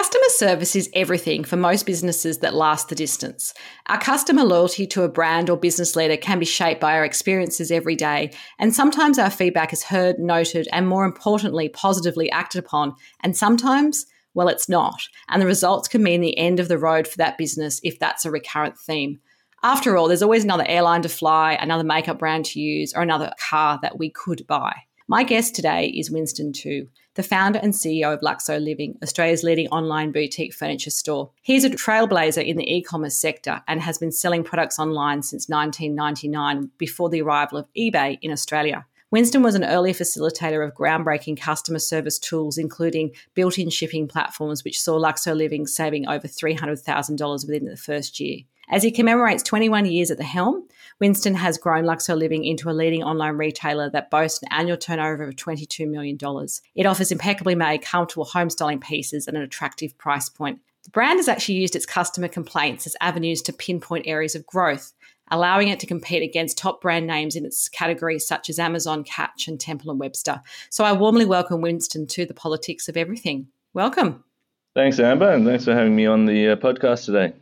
Customer service is everything for most businesses that last the distance. Our customer loyalty to a brand or business leader can be shaped by our experiences every day, and sometimes our feedback is heard, noted, and more importantly, positively acted upon, and sometimes, well, it's not. And the results can mean the end of the road for that business if that's a recurrent theme. After all, there's always another airline to fly, another makeup brand to use, or another car that we could buy. My guest today is Winston Tu the founder and CEO of Luxo Living, Australia's leading online boutique furniture store. He's a trailblazer in the e commerce sector and has been selling products online since 1999 before the arrival of eBay in Australia. Winston was an early facilitator of groundbreaking customer service tools, including built in shipping platforms, which saw Luxo Living saving over $300,000 within the first year. As he commemorates 21 years at the helm, Winston has grown Luxo Living into a leading online retailer that boasts an annual turnover of $22 million. It offers impeccably made, comfortable home styling pieces at an attractive price point. The brand has actually used its customer complaints as avenues to pinpoint areas of growth, allowing it to compete against top brand names in its categories such as Amazon, Catch, and Temple and Webster. So I warmly welcome Winston to the politics of everything. Welcome. Thanks, Amber, and thanks for having me on the uh, podcast today.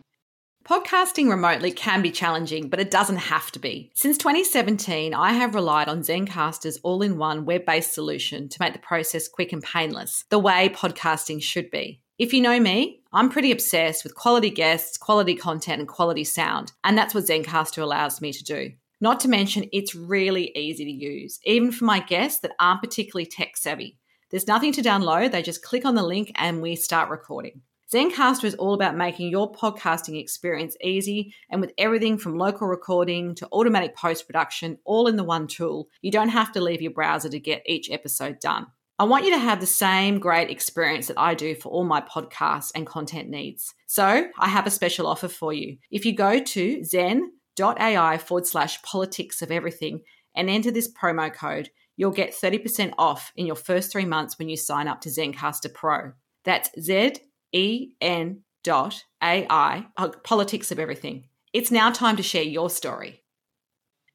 Podcasting remotely can be challenging, but it doesn't have to be. Since 2017, I have relied on Zencastr's all in one web based solution to make the process quick and painless, the way podcasting should be. If you know me, I'm pretty obsessed with quality guests, quality content, and quality sound, and that's what Zencastr allows me to do. Not to mention, it's really easy to use, even for my guests that aren't particularly tech savvy. There's nothing to download, they just click on the link and we start recording. Zencastr is all about making your podcasting experience easy and with everything from local recording to automatic post production all in the one tool. You don't have to leave your browser to get each episode done. I want you to have the same great experience that I do for all my podcasts and content needs. So I have a special offer for you. If you go to zen.ai forward slash politics of everything and enter this promo code, you'll get 30% off in your first three months when you sign up to Zencastr Pro. That's Z en dot ai uh, politics of everything. It's now time to share your story.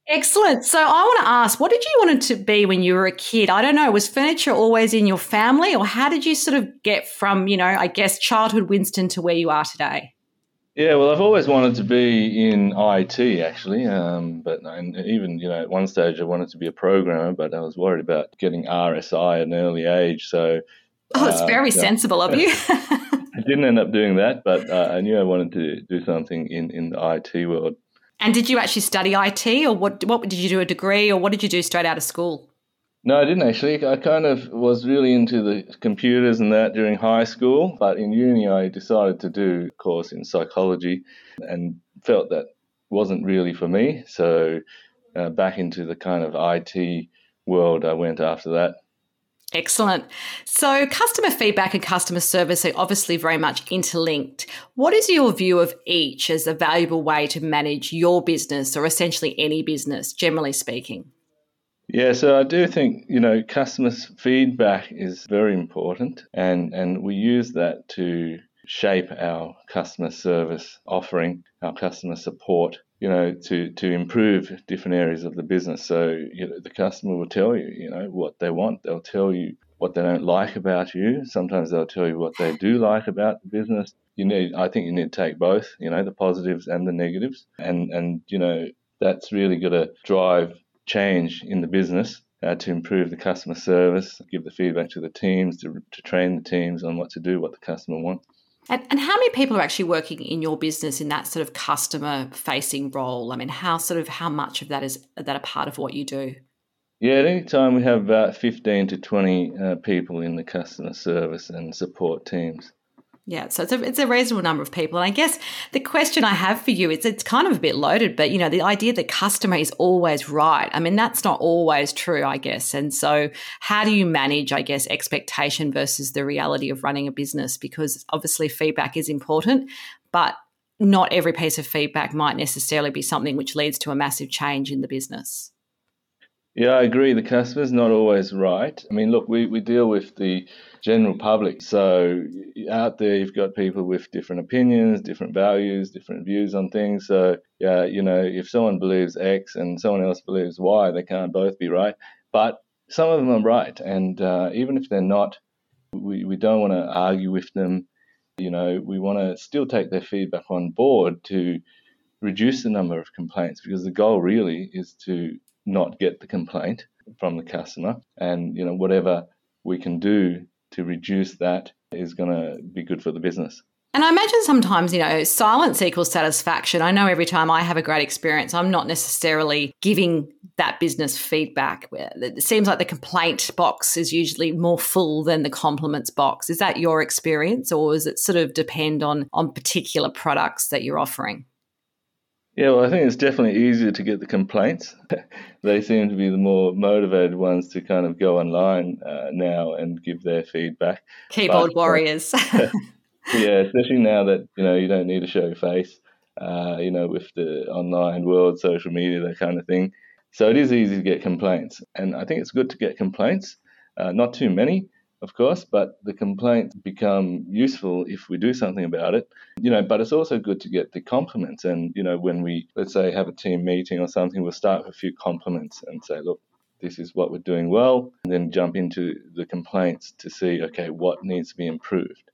Excellent. So I want to ask, what did you want it to be when you were a kid? I don't know. Was furniture always in your family, or how did you sort of get from, you know, I guess childhood Winston to where you are today? Yeah, well, I've always wanted to be in IT actually, um, but even you know at one stage I wanted to be a programmer, but I was worried about getting RSI at an early age. So, oh, it's uh, very sensible of you. I didn't end up doing that, but uh, I knew I wanted to do something in, in the IT world. And did you actually study IT, or what? What did you do a degree, or what did you do straight out of school? No, I didn't actually. I kind of was really into the computers and that during high school, but in uni I decided to do a course in psychology, and felt that wasn't really for me. So uh, back into the kind of IT world I went after that. Excellent. So, customer feedback and customer service are obviously very much interlinked. What is your view of each as a valuable way to manage your business or essentially any business, generally speaking? Yeah, so I do think, you know, customer feedback is very important and, and we use that to shape our customer service offering, our customer support you know, to, to improve different areas of the business. So, you know, the customer will tell you, you know, what they want. They'll tell you what they don't like about you. Sometimes they'll tell you what they do like about the business. You need, I think you need to take both, you know, the positives and the negatives. And, and you know, that's really going to drive change in the business uh, to improve the customer service, give the feedback to the teams, to, to train the teams on what to do, what the customer wants. And, and how many people are actually working in your business in that sort of customer facing role? I mean, how sort of how much of that is that a part of what you do? Yeah, at any time we have about 15 to 20 uh, people in the customer service and support teams. Yeah, so it's a, it's a reasonable number of people. And I guess the question I have for you is it's kind of a bit loaded, but you know, the idea that customer is always right. I mean, that's not always true, I guess. And so how do you manage, I guess, expectation versus the reality of running a business? Because obviously feedback is important, but not every piece of feedback might necessarily be something which leads to a massive change in the business. Yeah, I agree. The customer's not always right. I mean, look, we, we deal with the general public. So out there, you've got people with different opinions, different values, different views on things. So, yeah, you know, if someone believes X and someone else believes Y, they can't both be right. But some of them are right. And uh, even if they're not, we, we don't want to argue with them. You know, we want to still take their feedback on board to reduce the number of complaints because the goal really is to not get the complaint from the customer. And, you know, whatever we can do to reduce that is going to be good for the business. And I imagine sometimes, you know, silence equals satisfaction. I know every time I have a great experience, I'm not necessarily giving that business feedback. It seems like the complaint box is usually more full than the compliments box. Is that your experience, or does it sort of depend on on particular products that you're offering? Yeah, well, I think it's definitely easier to get the complaints. they seem to be the more motivated ones to kind of go online uh, now and give their feedback. Keyboard but, uh, warriors. yeah, especially now that you know you don't need to show your face. Uh, you know, with the online world, social media, that kind of thing. So it is easy to get complaints, and I think it's good to get complaints. Uh, not too many, of course, but the complaints become useful if we do something about it. You know, but it's also good to get the compliments. And, you know, when we, let's say, have a team meeting or something, we'll start with a few compliments and say, look, this is what we're doing well, and then jump into the complaints to see, okay, what needs to be improved.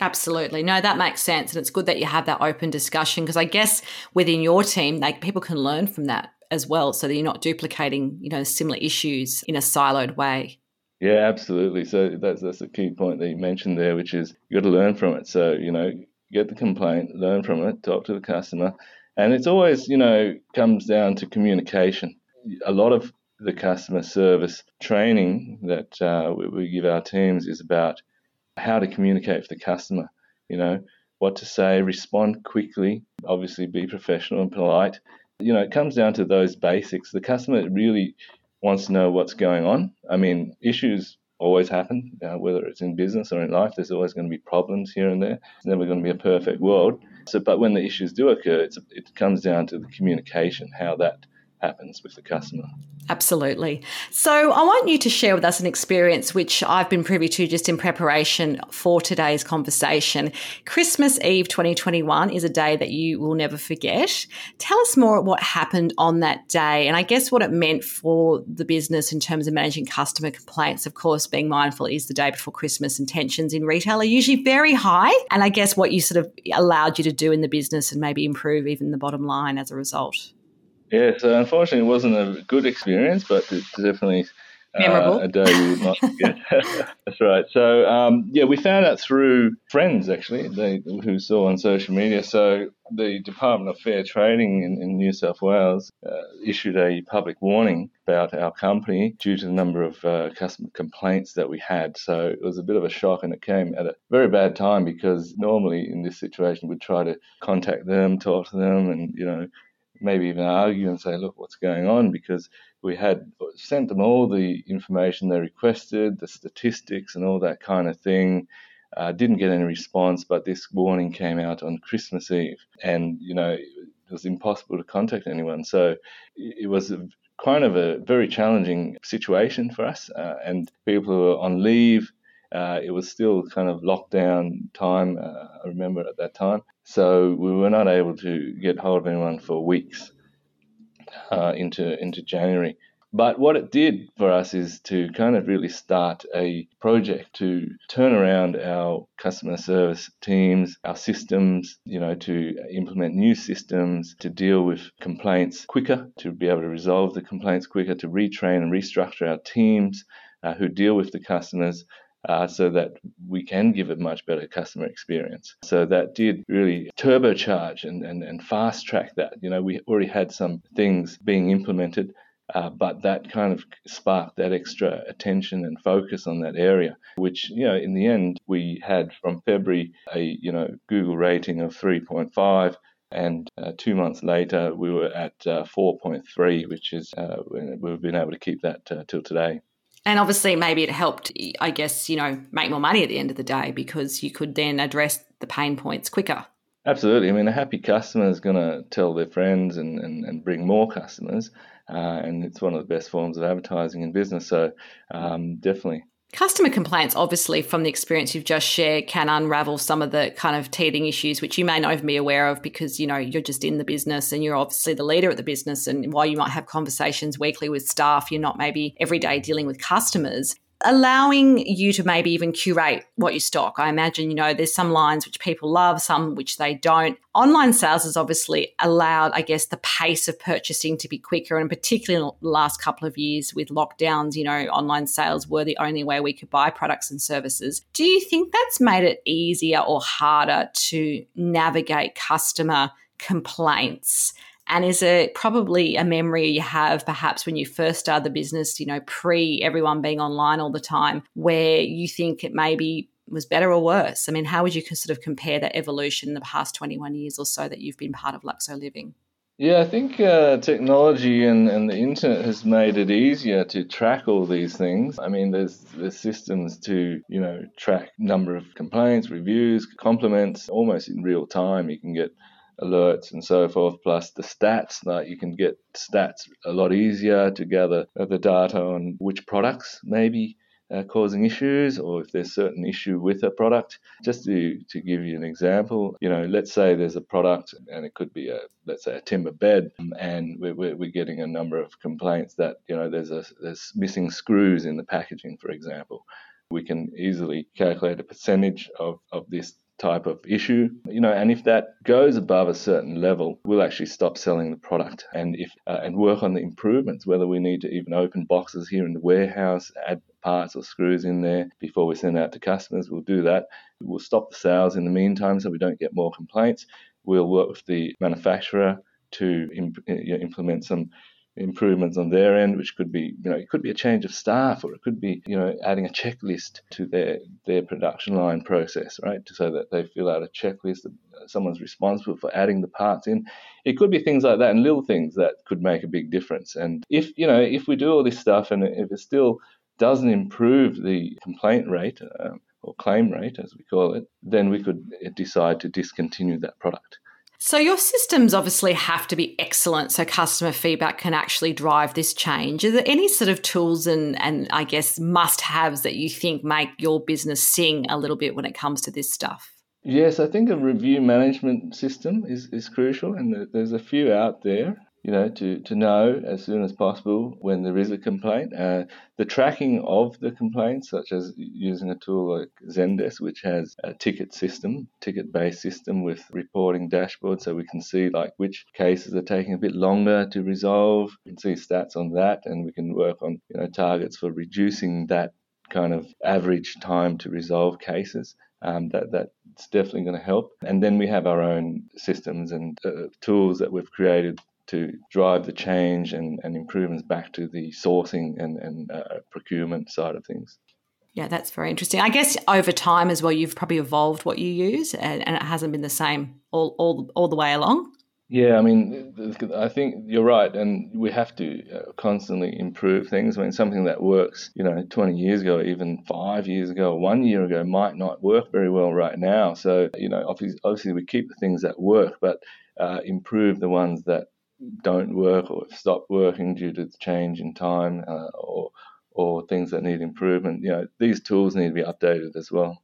Absolutely. No, that makes sense. And it's good that you have that open discussion because I guess within your team, like people can learn from that as well so that you're not duplicating, you know, similar issues in a siloed way. Yeah, absolutely. So that's that's a key point that you mentioned there, which is you got to learn from it. So you know, get the complaint, learn from it, talk to the customer, and it's always you know comes down to communication. A lot of the customer service training that uh, we, we give our teams is about how to communicate with the customer. You know, what to say, respond quickly, obviously be professional and polite. You know, it comes down to those basics. The customer really wants to know what's going on. I mean, issues always happen, uh, whether it's in business or in life. There's always going to be problems here and there. It's never going to be a perfect world. So, but when the issues do occur, it comes down to the communication, how that happens with the customer. Absolutely. So, I want you to share with us an experience which I've been privy to just in preparation for today's conversation. Christmas Eve 2021 is a day that you will never forget. Tell us more what happened on that day and I guess what it meant for the business in terms of managing customer complaints. Of course, being mindful is the day before Christmas and tensions in retail are usually very high. And I guess what you sort of allowed you to do in the business and maybe improve even the bottom line as a result. Yeah, so unfortunately, it wasn't a good experience, but it's definitely uh, a day we would not forget. That's right. So um, yeah, we found out through friends actually, they, who saw on social media. So the Department of Fair Trading in, in New South Wales uh, issued a public warning about our company due to the number of uh, customer complaints that we had. So it was a bit of a shock, and it came at a very bad time because normally in this situation we'd try to contact them, talk to them, and you know maybe even argue and say, look, what's going on? Because we had sent them all the information they requested, the statistics and all that kind of thing. Uh, didn't get any response, but this warning came out on Christmas Eve, and you know it was impossible to contact anyone. So it was a, kind of a very challenging situation for us, uh, and people were on leave uh, it was still kind of lockdown time, uh, I remember at that time. So we were not able to get hold of anyone for weeks uh, into, into January. But what it did for us is to kind of really start a project to turn around our customer service teams, our systems, you know, to implement new systems to deal with complaints quicker, to be able to resolve the complaints quicker, to retrain and restructure our teams uh, who deal with the customers uh, so that we can give a much better customer experience. So that did really turbocharge and, and, and fast track that. You know, we already had some things being implemented. Uh, but that kind of sparked that extra attention and focus on that area, which, you know, in the end, we had from February a, you know, Google rating of 3.5 and uh, two months later we were at uh, 4.3 which is uh, we've been able to keep that uh, till today and obviously maybe it helped i guess you know make more money at the end of the day because you could then address the pain points quicker. Absolutely. I mean a happy customer is going to tell their friends and, and, and bring more customers uh, and it's one of the best forms of advertising in business. So um, definitely Customer complaints, obviously, from the experience you've just shared, can unravel some of the kind of teething issues, which you may not even be aware of because, you know, you're just in the business and you're obviously the leader of the business. And while you might have conversations weekly with staff, you're not maybe every day dealing with customers allowing you to maybe even curate what you stock. I imagine, you know, there's some lines which people love, some which they don't. Online sales has obviously allowed, I guess, the pace of purchasing to be quicker. And particularly in the last couple of years with lockdowns, you know, online sales were the only way we could buy products and services. Do you think that's made it easier or harder to navigate customer complaints? And is it probably a memory you have perhaps when you first started the business, you know, pre everyone being online all the time, where you think it maybe was better or worse? I mean, how would you sort of compare that evolution in the past 21 years or so that you've been part of Luxo Living? Yeah, I think uh, technology and, and the internet has made it easier to track all these things. I mean, there's there's systems to you know track number of complaints, reviews, compliments almost in real time. You can get alerts and so forth, plus the stats. that you can get stats a lot easier to gather the data on which products maybe uh, causing issues or if there's certain issue with a product. Just to, to give you an example, you know, let's say there's a product and it could be a, let's say a timber bed and we're, we're, we're getting a number of complaints that, you know, there's a, there's missing screws in the packaging, for example. We can easily calculate a percentage of, of this type of issue you know and if that goes above a certain level we'll actually stop selling the product and if uh, and work on the improvements whether we need to even open boxes here in the warehouse add parts or screws in there before we send out to customers we'll do that. We'll stop the sales in the meantime so we don't get more complaints. We'll work with the manufacturer to imp- implement some improvements on their end, which could be, you know, it could be a change of staff or it could be, you know, adding a checklist to their their production line process, right? To so that they fill out a checklist. That someone's responsible for adding the parts in. It could be things like that and little things that could make a big difference. And if you know, if we do all this stuff and if it still doesn't improve the complaint rate um, or claim rate, as we call it, then we could decide to discontinue that product. So, your systems obviously have to be excellent so customer feedback can actually drive this change. Are there any sort of tools and, and I guess must haves that you think make your business sing a little bit when it comes to this stuff? Yes, I think a review management system is, is crucial, and there's a few out there you know, to, to know as soon as possible when there is a complaint. Uh, the tracking of the complaints, such as using a tool like Zendesk, which has a ticket system, ticket-based system with reporting dashboard, so we can see like which cases are taking a bit longer to resolve. We can see stats on that, and we can work on you know targets for reducing that kind of average time to resolve cases. Um, that that's definitely going to help. And then we have our own systems and uh, tools that we've created to drive the change and, and improvements back to the sourcing and, and uh, procurement side of things. Yeah, that's very interesting. I guess over time as well, you've probably evolved what you use, and, and it hasn't been the same all, all all the way along. Yeah, I mean, I think you're right, and we have to uh, constantly improve things. I mean, something that works, you know, 20 years ago, even five years ago, one year ago, might not work very well right now. So, you know, obviously, obviously we keep the things that work, but uh, improve the ones that don't work or have stopped working due to the change in time uh, or or things that need improvement. You know, these tools need to be updated as well.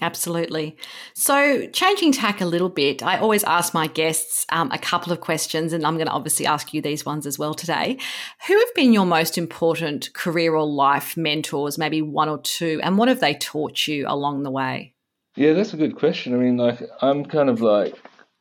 Absolutely. So, changing tack a little bit, I always ask my guests um, a couple of questions, and I'm going to obviously ask you these ones as well today. Who have been your most important career or life mentors, maybe one or two, and what have they taught you along the way? Yeah, that's a good question. I mean, like, I'm kind of like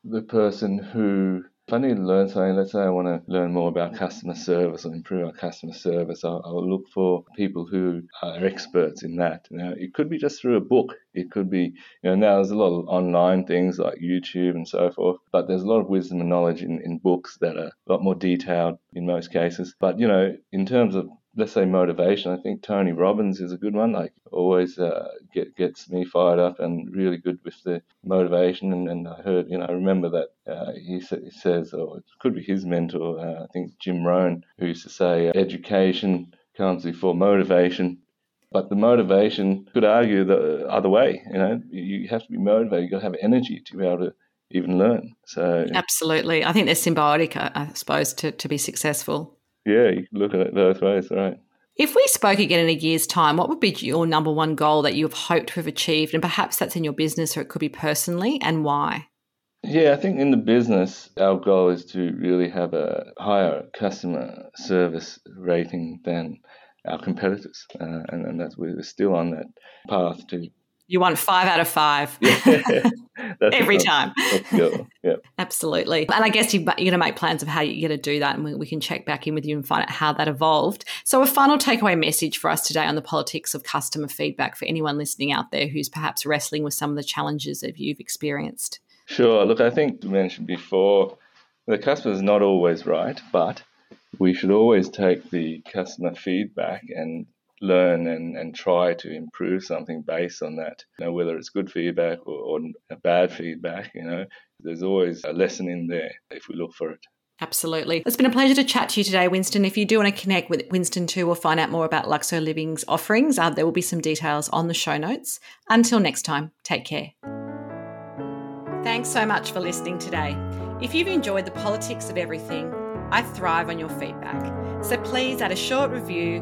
the person who if I need to learn something, let's say I want to learn more about customer service or improve our customer service, I'll, I'll look for people who are experts in that. Now, it could be just through a book. It could be, you know, now there's a lot of online things like YouTube and so forth, but there's a lot of wisdom and knowledge in, in books that are a lot more detailed in most cases. But, you know, in terms of let's say motivation. I think Tony Robbins is a good one. Like always uh, get, gets me fired up and really good with the motivation. And, and I heard, you know, I remember that uh, he, sa- he, says, or it could be his mentor, uh, I think Jim Rohn, who used to say, education comes before motivation. But the motivation could argue the other way. You know, you have to be motivated. You got to have energy to be able to even learn. So absolutely, I think they're symbiotic. I suppose to to be successful yeah, you can look at it both ways, right? If we spoke again in a year's time, what would be your number one goal that you have hoped to have achieved? And perhaps that's in your business or it could be personally, and why? Yeah, I think in the business, our goal is to really have a higher customer service rating than our competitors. Uh, and, and that's, we're still on that path to you want five out of five every time. Yeah. Absolutely. And I guess you, are going to make plans of how you're going to do that, and we, we, can check back in with you and find out how that evolved. So, a final takeaway message for us today on the politics of customer feedback for anyone listening out there who's perhaps wrestling with some of the challenges that you've experienced. Sure. Look, I think you mentioned before the customer is not always right, but we should always take the customer feedback and learn and, and try to improve something based on that. You know, whether it's good feedback or, or bad feedback, you know, there's always a lesson in there if we look for it. Absolutely. It's been a pleasure to chat to you today, Winston. If you do want to connect with Winston Tu or find out more about Luxo Living's offerings, uh, there will be some details on the show notes. Until next time, take care. Thanks so much for listening today. If you've enjoyed the politics of everything, I thrive on your feedback. So please add a short review